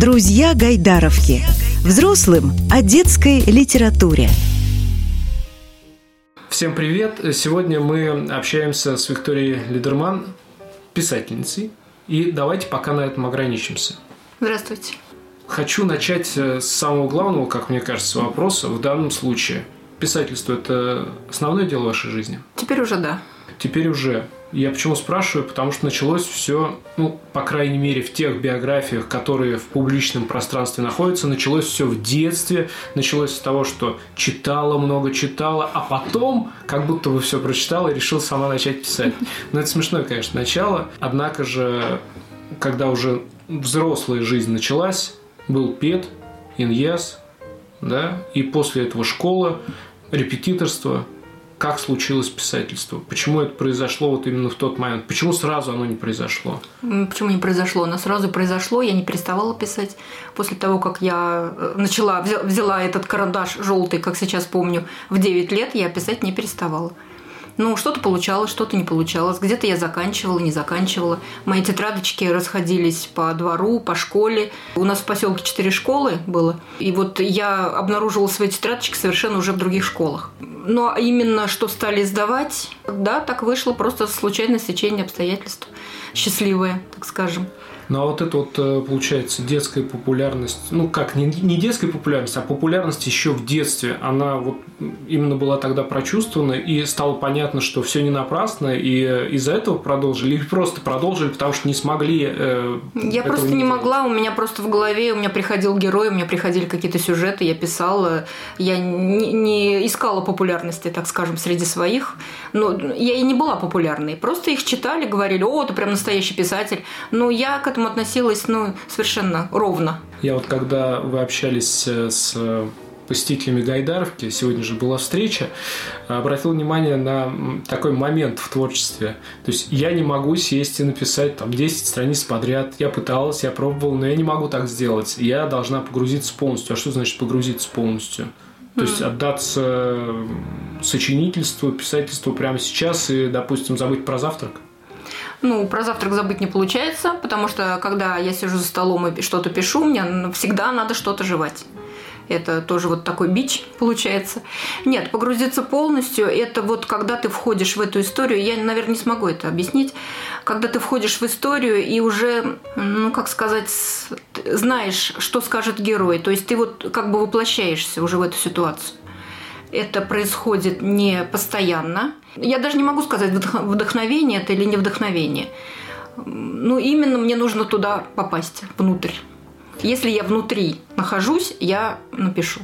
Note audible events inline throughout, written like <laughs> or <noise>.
Друзья Гайдаровки. Взрослым о детской литературе. Всем привет! Сегодня мы общаемся с Викторией Лидерман, писательницей. И давайте пока на этом ограничимся. Здравствуйте. Хочу начать э, с самого главного, как мне кажется, вопроса в данном случае. Писательство – это основное дело вашей жизни? Теперь уже да. Теперь уже. Я почему спрашиваю? Потому что началось все, ну, по крайней мере, в тех биографиях, которые в публичном пространстве находятся, началось все в детстве, началось с того, что читала много, читала, а потом, как будто бы все прочитала и решил сама начать писать. Ну, это смешное, конечно, начало. Однако же, когда уже взрослая жизнь началась, был ПЕД, иньяс, да, и после этого школа, репетиторство – как случилось писательство? Почему это произошло вот именно в тот момент? Почему сразу оно не произошло? Почему не произошло? Оно сразу произошло, я не переставала писать. После того, как я э, начала, взяла этот карандаш желтый, как сейчас помню, в 9 лет, я писать не переставала. Ну, что-то получалось, что-то не получалось. Где-то я заканчивала, не заканчивала. Мои тетрадочки расходились по двору, по школе. У нас в поселке четыре школы было. И вот я обнаружила свои тетрадочки совершенно уже в других школах. Но именно что стали издавать, да, так вышло просто случайное стечение обстоятельств. Счастливое, так скажем. Ну а вот это вот э, получается детская популярность, ну как, не, не детская популярность, а популярность еще в детстве, она вот именно была тогда прочувствована и стало понятно, что все не напрасно, и э, из-за этого продолжили, или просто продолжили, потому что не смогли. Э, я просто не, не могла, у меня просто в голове, у меня приходил герой, у меня приходили какие-то сюжеты, я писала, я не, не искала популярности, так скажем, среди своих, но я и не была популярной, просто их читали, говорили, о, ты прям настоящий писатель, но я к этому этому относилась ну, совершенно ровно. Я вот когда вы общались э, с посетителями Гайдаровки, сегодня же была встреча, обратил внимание на такой момент в творчестве. То есть я не могу сесть и написать там 10 страниц подряд. Я пыталась, я пробовал, но я не могу так сделать. Я должна погрузиться полностью. А что значит погрузиться полностью? То есть отдаться сочинительству, писательству прямо сейчас и, допустим, забыть про завтрак? Ну, про завтрак забыть не получается, потому что когда я сижу за столом и что-то пишу, мне всегда надо что-то жевать. Это тоже вот такой бич получается. Нет, погрузиться полностью – это вот когда ты входишь в эту историю, я, наверное, не смогу это объяснить, когда ты входишь в историю и уже, ну, как сказать, знаешь, что скажет герой. То есть ты вот как бы воплощаешься уже в эту ситуацию. Это происходит не постоянно. Я даже не могу сказать, вдохновение это или не вдохновение. Ну, именно мне нужно туда попасть, внутрь. Если я внутри нахожусь, я напишу.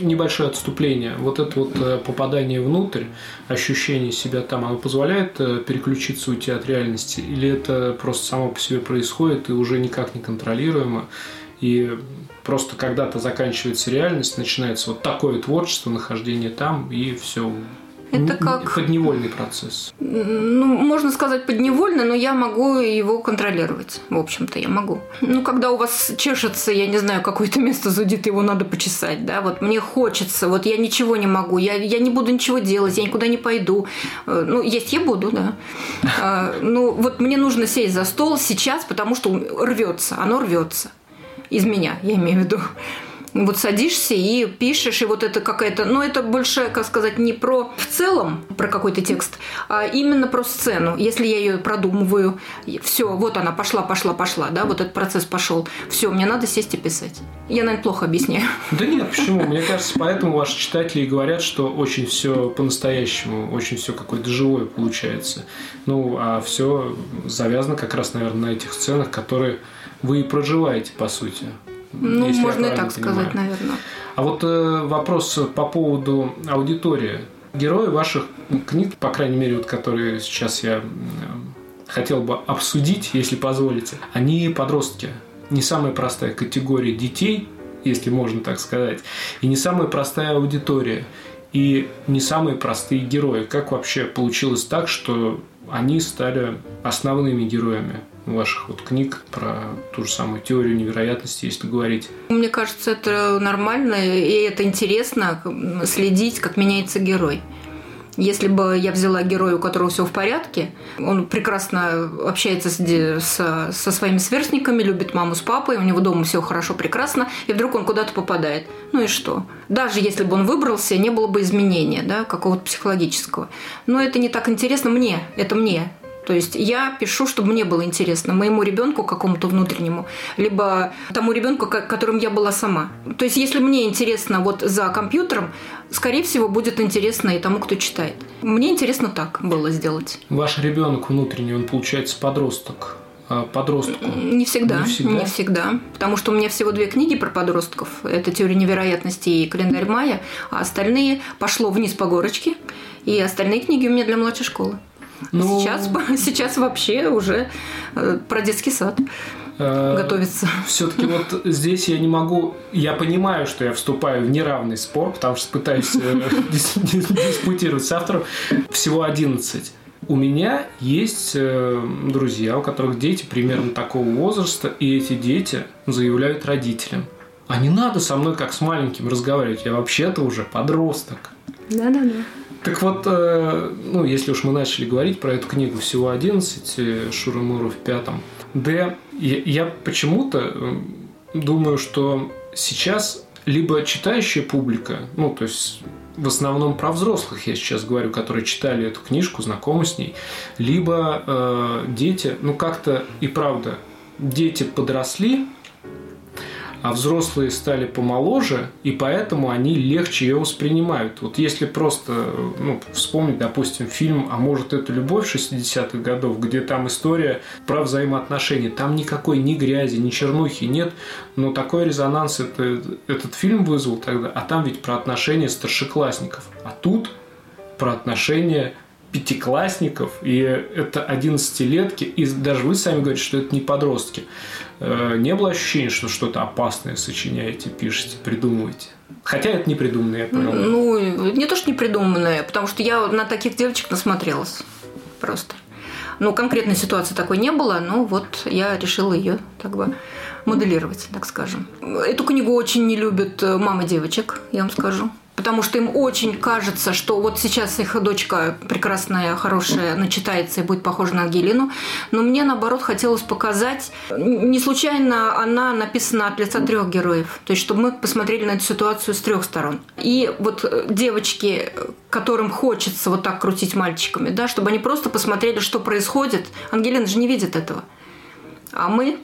Небольшое отступление. Вот это вот э, попадание внутрь, ощущение себя там, оно позволяет э, переключиться, уйти от реальности? Или это просто само по себе происходит и уже никак не контролируемо? И просто когда-то заканчивается реальность, начинается вот такое творчество, нахождение там, и все это как... Подневольный процесс. Ну, можно сказать подневольно, но я могу его контролировать. В общем-то, я могу. Ну, когда у вас чешется, я не знаю, какое-то место зудит, его надо почесать, да, вот мне хочется, вот я ничего не могу, я, я не буду ничего делать, я никуда не пойду. Э, ну, есть я буду, да. А, ну, вот мне нужно сесть за стол сейчас, потому что рвется, оно рвется из меня, я имею в виду. Вот садишься и пишешь, и вот это какая-то... Ну, это больше, как сказать, не про в целом, про какой-то текст, а именно про сцену. Если я ее продумываю, все, вот она пошла, пошла, пошла, да, вот этот процесс пошел. Все, мне надо сесть и писать. Я, наверное, плохо объясняю. Да нет, почему? Мне кажется, поэтому ваши читатели говорят, что очень все по-настоящему, очень все какое-то живое получается. Ну, а все завязано как раз, наверное, на этих сценах, которые вы и проживаете, по сути. Ну, можно и так понимаю. сказать, наверное. А вот э, вопрос по поводу аудитории. Герои ваших книг, по крайней мере, вот которые сейчас я хотел бы обсудить, если позволите, они подростки. Не самая простая категория детей, если можно так сказать, и не самая простая аудитория, и не самые простые герои. Как вообще получилось так, что они стали основными героями ваших вот книг про ту же самую теорию невероятности, если говорить. Мне кажется, это нормально, и это интересно следить, как меняется герой. Если бы я взяла героя, у которого все в порядке, он прекрасно общается с, с, со своими сверстниками, любит маму с папой, у него дома все хорошо, прекрасно, и вдруг он куда-то попадает. Ну и что? Даже если бы он выбрался, не было бы изменения, да, какого-то психологического. Но это не так интересно мне, это мне. То есть я пишу, чтобы мне было интересно, моему ребенку какому-то внутреннему, либо тому ребенку, которым я была сама. То есть если мне интересно вот за компьютером, скорее всего, будет интересно и тому, кто читает. Мне интересно так было сделать. Ваш ребенок внутренний, он получается подросток а подростку? Не всегда, не всегда. Не всегда. Потому что у меня всего две книги про подростков. Это «Теория невероятности» и «Календарь мая», а остальные пошло вниз по горочке. И остальные книги у меня для младшей школы. Ну... Сейчас, <laughs> сейчас вообще уже э, про детский сад э, готовится. Все-таки вот здесь я не могу... Я понимаю, что я вступаю в неравный спор, потому что пытаюсь э, <laughs> диспутировать с автором. Всего 11. У меня есть друзья, у которых дети примерно такого возраста, и эти дети заявляют родителям. А не надо со мной как с маленьким разговаривать, я вообще-то уже подросток. Да-да-да. Так вот, э, ну, если уж мы начали говорить про эту книгу всего 11, э, Шура в пятом, Д, я, я почему-то э, думаю, что сейчас либо читающая публика, ну, то есть в основном про взрослых я сейчас говорю, которые читали эту книжку, знакомы с ней, либо э, дети, ну как-то и правда, дети подросли, а взрослые стали помоложе, и поэтому они легче ее воспринимают. Вот если просто ну, вспомнить, допустим, фильм «А может, это любовь» 60-х годов, где там история про взаимоотношения, там никакой ни грязи, ни чернухи нет, но такой резонанс это, этот фильм вызвал тогда, а там ведь про отношения старшеклассников. А тут про отношения пятиклассников, и это 11-летки, и даже вы сами говорите, что это не подростки. Э, не было ощущения, что что-то опасное сочиняете, пишете, придумываете? Хотя это не придуманное, я понял. Ну, не то, что не придуманное, потому что я на таких девочек насмотрелась просто. Ну, конкретной ситуации такой не было, но вот я решила ее так бы моделировать, так скажем. Эту книгу очень не любят э, мамы девочек, я вам скажу потому что им очень кажется, что вот сейчас их дочка прекрасная, хорошая, начитается и будет похожа на Ангелину. Но мне, наоборот, хотелось показать, не случайно она написана от лица трех героев. То есть, чтобы мы посмотрели на эту ситуацию с трех сторон. И вот э, девочки, которым хочется вот так крутить мальчиками, да, чтобы они просто посмотрели, что происходит. Ангелина же не видит этого. А мы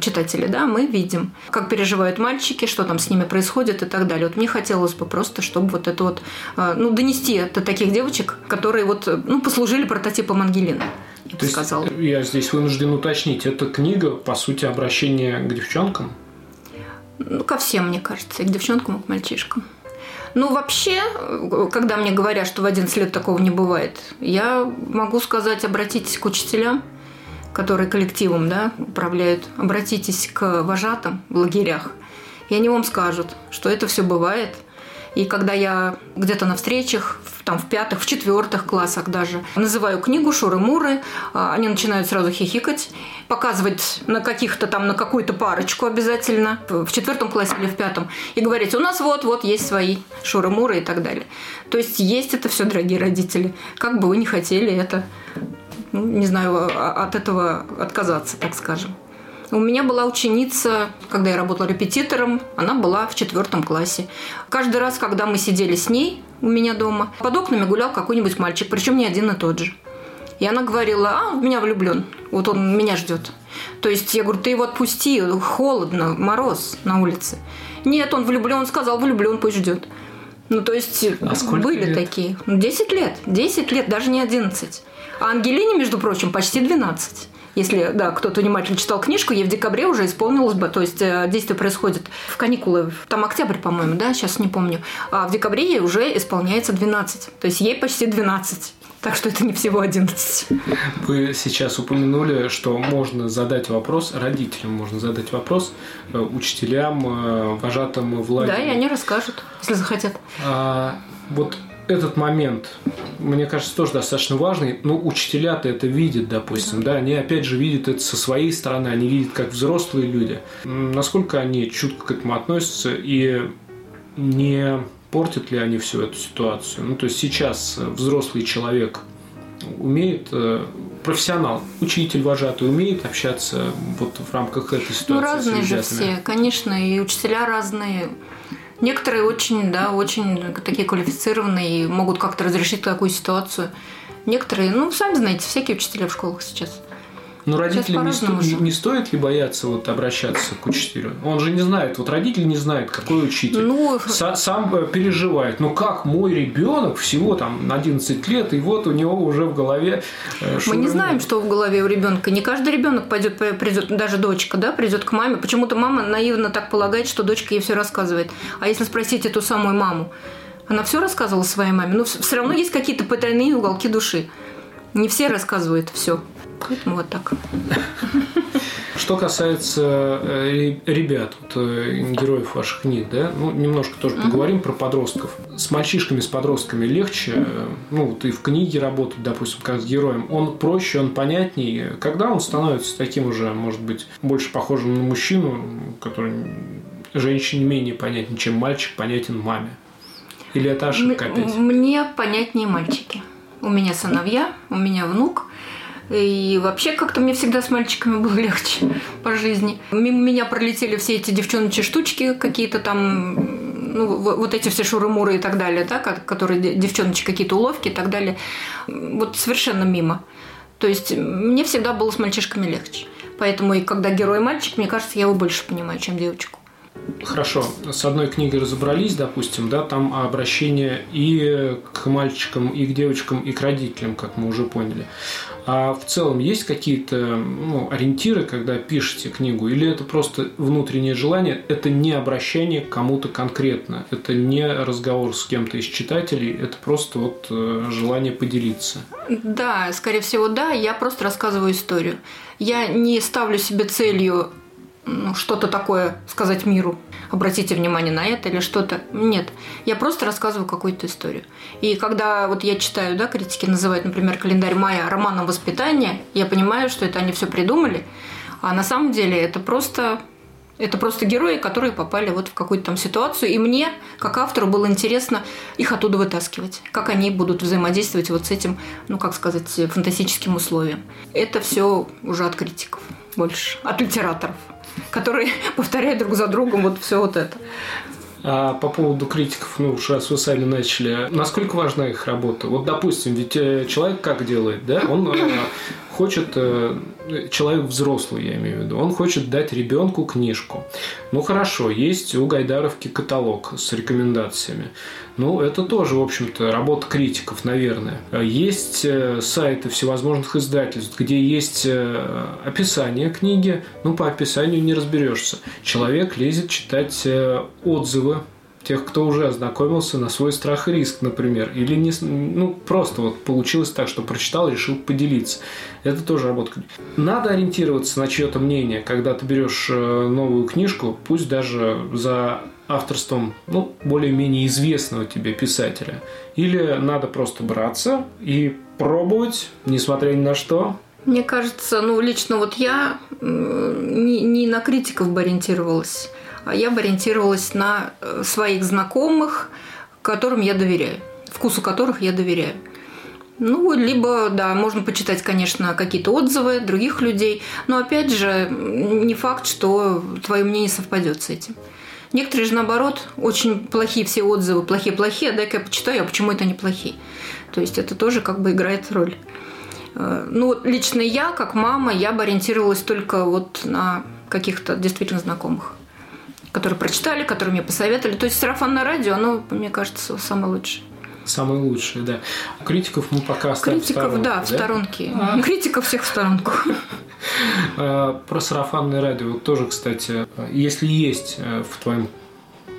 читатели, да, мы видим, как переживают мальчики, что там с ними происходит и так далее. Вот мне хотелось бы просто, чтобы вот это вот, э, ну, донести это таких девочек, которые вот, ну, послужили прототипом Ангелины. Я То сказала. есть, я здесь вынужден уточнить, эта книга, по сути, обращение к девчонкам? Ну, ко всем, мне кажется, и к девчонкам, и к мальчишкам. Ну, вообще, когда мне говорят, что в 11 лет такого не бывает, я могу сказать, обратитесь к учителям, которые коллективом да, управляют, обратитесь к вожатым в лагерях, и они вам скажут, что это все бывает. И когда я где-то на встречах, там в пятых, в четвертых классах даже, называю книгу «Шуры-муры», а, они начинают сразу хихикать, показывать на каких-то там, на какую-то парочку обязательно, в четвертом классе или в пятом, и говорить, у нас вот-вот есть свои шуры-муры и так далее. То есть есть это все, дорогие родители. Как бы вы не хотели это ну, не знаю, а, от этого отказаться, так скажем. У меня была ученица, когда я работала репетитором, она была в четвертом классе. Каждый раз, когда мы сидели с ней у меня дома, под окнами гулял какой-нибудь мальчик, причем не один и тот же. И она говорила, а, он в меня влюблен, вот он меня ждет. То есть я говорю, ты его отпусти, холодно, мороз на улице. Нет, он влюблен, он сказал, влюблен, пусть ждет. Ну, то есть а были лет? такие. 10 лет, 10 лет, даже не 11. А Ангелине, между прочим, почти 12. Если, да, кто-то внимательно читал книжку, ей в декабре уже исполнилось бы, то есть э, действие происходит в каникулы, там октябрь, по-моему, да, сейчас не помню, а в декабре ей уже исполняется 12, то есть ей почти 12. Так что это не всего 11. Вы сейчас упомянули, что можно задать вопрос, родителям можно задать вопрос, э, учителям, э, вожатым в лагере. Да, и они расскажут, если захотят. А, вот этот момент, мне кажется, тоже достаточно важный. Ну, учителя-то это видят, допустим, да, они опять же видят это со своей стороны, они видят как взрослые люди. Насколько они чутко к этому относятся и не портят ли они всю эту ситуацию. Ну, то есть сейчас взрослый человек умеет э, профессионал, учитель, вожатый умеет общаться вот в рамках этой ситуации. Ну, разные же все, конечно, и учителя разные. Некоторые очень, да, очень такие квалифицированные и могут как-то разрешить такую ситуацию. Некоторые, ну, сами знаете, всякие учителя в школах сейчас. Но родители не, сто, не, стоит ли бояться вот обращаться к учителю? Он же не знает, вот родители не знают, какой учитель. Ну, сам э, переживает. Ну как мой ребенок всего там на 11 лет, и вот у него уже в голове. Э, Мы не знаем, что в голове у ребенка. Не каждый ребенок пойдет, придет, даже дочка, да, придет к маме. Почему-то мама наивно так полагает, что дочка ей все рассказывает. А если спросить эту самую маму, она все рассказывала своей маме. Но все равно есть какие-то потайные уголки души. Не все рассказывают все. Поэтому вот так. Что касается э, ребят, вот, э, героев ваших книг, да, ну, немножко тоже поговорим про подростков. С мальчишками, с подростками легче, э, ну, вот и в книге работать, допустим, как с героем. Он проще, он понятнее. Когда он становится таким уже, может быть, больше похожим на мужчину, который женщине менее понятен, чем мальчик понятен маме? Или это ошибка опять? Мне понятнее мальчики. У меня сыновья, у меня внук. И вообще как-то мне всегда с мальчиками было <laughs> легче по жизни. Мимо меня пролетели все эти девчоночьи штучки, какие-то там, ну, вот эти все шуры-муры и так далее, да, которые девчоночки какие-то уловки и так далее. Вот совершенно мимо. То есть мне всегда было с мальчишками легче. Поэтому и когда герой мальчик, мне кажется, я его больше понимаю, чем девочку. Хорошо, с одной книгой разобрались, допустим, да, там обращение и к мальчикам, и к девочкам, и к родителям, как мы уже поняли. А в целом есть какие-то ну, ориентиры, когда пишете книгу, или это просто внутреннее желание, это не обращение к кому-то конкретно, это не разговор с кем-то из читателей, это просто вот э, желание поделиться? Да, скорее всего, да, я просто рассказываю историю. Я не ставлю себе целью ну, что-то такое сказать миру, обратите внимание на это или что-то. Нет, я просто рассказываю какую-то историю. И когда вот я читаю, да, критики называют, например, календарь мая романом воспитания, я понимаю, что это они все придумали, а на самом деле это просто это просто герои, которые попали вот в какую-то там ситуацию, и мне, как автору, было интересно их оттуда вытаскивать, как они будут взаимодействовать вот с этим, ну, как сказать, фантастическим условием. Это все уже от критиков больше, от литераторов которые <laughs> повторяют друг за другом вот все вот это. А по поводу критиков, ну уж раз вы сами начали, насколько важна их работа? Вот, допустим, ведь э, человек как делает, да? Он э, хочет, э, человек взрослый, я имею в виду, он хочет дать ребенку книжку. Ну хорошо, есть у Гайдаровки каталог с рекомендациями. Ну, это тоже, в общем-то, работа критиков, наверное. Есть э, сайты всевозможных издательств, где есть э, описание книги, ну, по описанию не разберешься. Человек лезет читать отзывы тех, кто уже ознакомился на свой страх и риск, например, или не, ну, просто вот получилось так, что прочитал, решил поделиться. Это тоже работа. Надо ориентироваться на чье-то мнение, когда ты берешь э, новую книжку, пусть даже за авторством ну, более-менее известного тебе писателя. Или надо просто браться и пробовать, несмотря ни на что, мне кажется, ну, лично вот я не, не на критиков бы ориентировалась. А я бы ориентировалась на э, своих знакомых, которым я доверяю, вкусу которых я доверяю. Ну, либо, да, можно почитать, конечно, какие-то отзывы других людей, но, опять же, не факт, что твое мнение совпадет с этим. Некоторые же, наоборот, очень плохие все отзывы, плохие-плохие, а дай-ка я почитаю, а почему это не плохие. То есть это тоже как бы играет роль. Э, ну, лично я, как мама, я бы ориентировалась только вот на каких-то действительно знакомых которые прочитали, которые мне посоветовали. То есть сарафанное радио, оно, мне кажется, самое лучшее. Самое лучшее, да. Критиков мы пока оставим Критиков, в да, в сторонке. А. <laughs> Критиков всех в сторонку. <laughs> А, про сарафанное радио тоже, кстати, если есть э, в твоем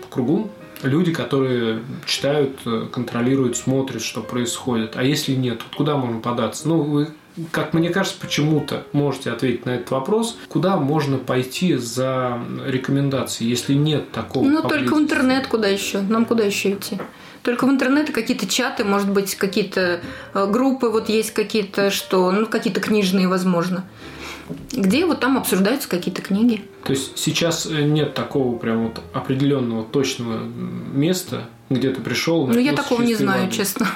кругу люди, которые читают, э, контролируют, смотрят, что происходит. А если нет, куда можно податься? Ну, вы как мне кажется, почему-то можете ответить на этот вопрос, куда можно пойти за рекомендацией, если нет такого? Ну, только в интернет куда еще? Нам куда еще идти? Только в интернете какие-то чаты, может быть, какие-то э, группы, вот есть какие-то, что, ну, какие-то книжные, возможно где вот там обсуждаются какие-то книги. То есть сейчас э, нет такого прям вот определенного точного места, где ты пришел. Ну, я такого не знаю, воды. честно.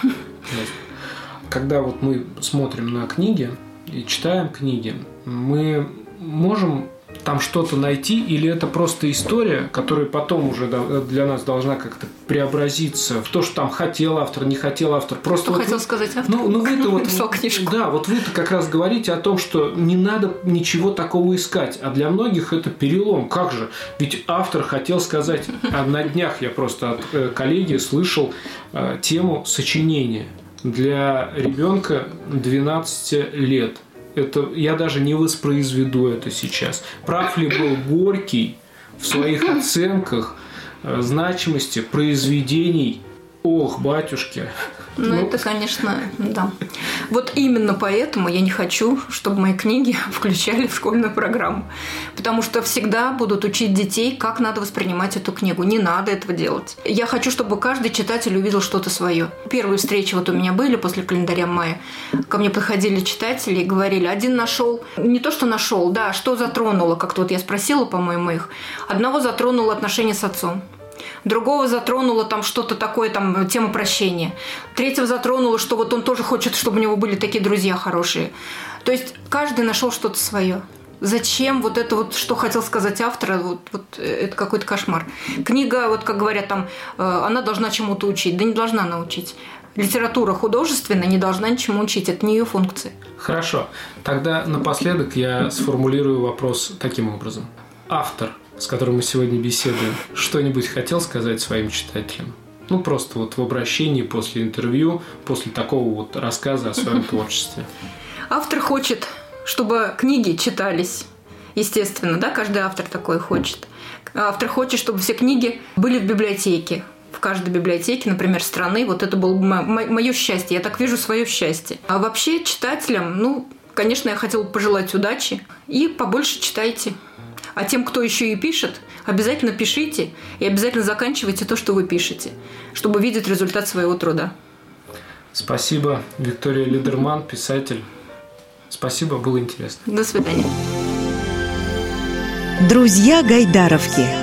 Когда вот мы смотрим на книги и читаем книги, мы можем там что-то найти, или это просто история, которая потом уже для нас должна как-то преобразиться в то, что там хотел автор, не хотел автор. Просто что вот хотел вы, сказать автор? Ну, ну вы-то <laughs> вот, книжку. Да, вот вы-то как раз говорите о том, что не надо ничего такого искать, а для многих это перелом. Как же? Ведь автор хотел сказать, а на днях я просто от э, коллеги слышал э, тему сочинения для ребенка 12 лет – это я даже не воспроизведу это сейчас. Прав ли был Горький в своих <laughs> оценках э, значимости произведений Ох, батюшки. Ну, ну, это, конечно, да. Вот именно поэтому я не хочу, чтобы мои книги <laughs> включали в школьную программу. Потому что всегда будут учить детей, как надо воспринимать эту книгу. Не надо этого делать. Я хочу, чтобы каждый читатель увидел что-то свое. Первые встречи вот у меня были после календаря мая. Ко мне подходили читатели и говорили, один нашел, не то, что нашел, да, что затронуло, как-то вот я спросила, по-моему, их. Одного затронуло отношения с отцом другого затронуло там что-то такое, там, тема прощения, третьего затронуло, что вот он тоже хочет, чтобы у него были такие друзья хорошие. То есть каждый нашел что-то свое. Зачем вот это вот, что хотел сказать автор, вот, вот э, это какой-то кошмар. Книга, вот как говорят там, э, она должна чему-то учить. Да не должна научить. Литература художественная не должна ничему учить, это не ее функция. Хорошо. Тогда напоследок я сформулирую вопрос таким образом. Автор с которым мы сегодня беседуем, что-нибудь хотел сказать своим читателям? Ну, просто вот в обращении после интервью, после такого вот рассказа о своем творчестве. Автор хочет, чтобы книги читались. Естественно, да, каждый автор такой хочет. Автор хочет, чтобы все книги были в библиотеке, в каждой библиотеке, например, страны. Вот это было бы мое счастье. Я так вижу свое счастье. А вообще читателям, ну, конечно, я хотела пожелать удачи и побольше читайте. А тем, кто еще и пишет, обязательно пишите и обязательно заканчивайте то, что вы пишете, чтобы видеть результат своего труда. Спасибо, Виктория Лидерман, писатель. Спасибо, было интересно. До свидания. Друзья Гайдаровки.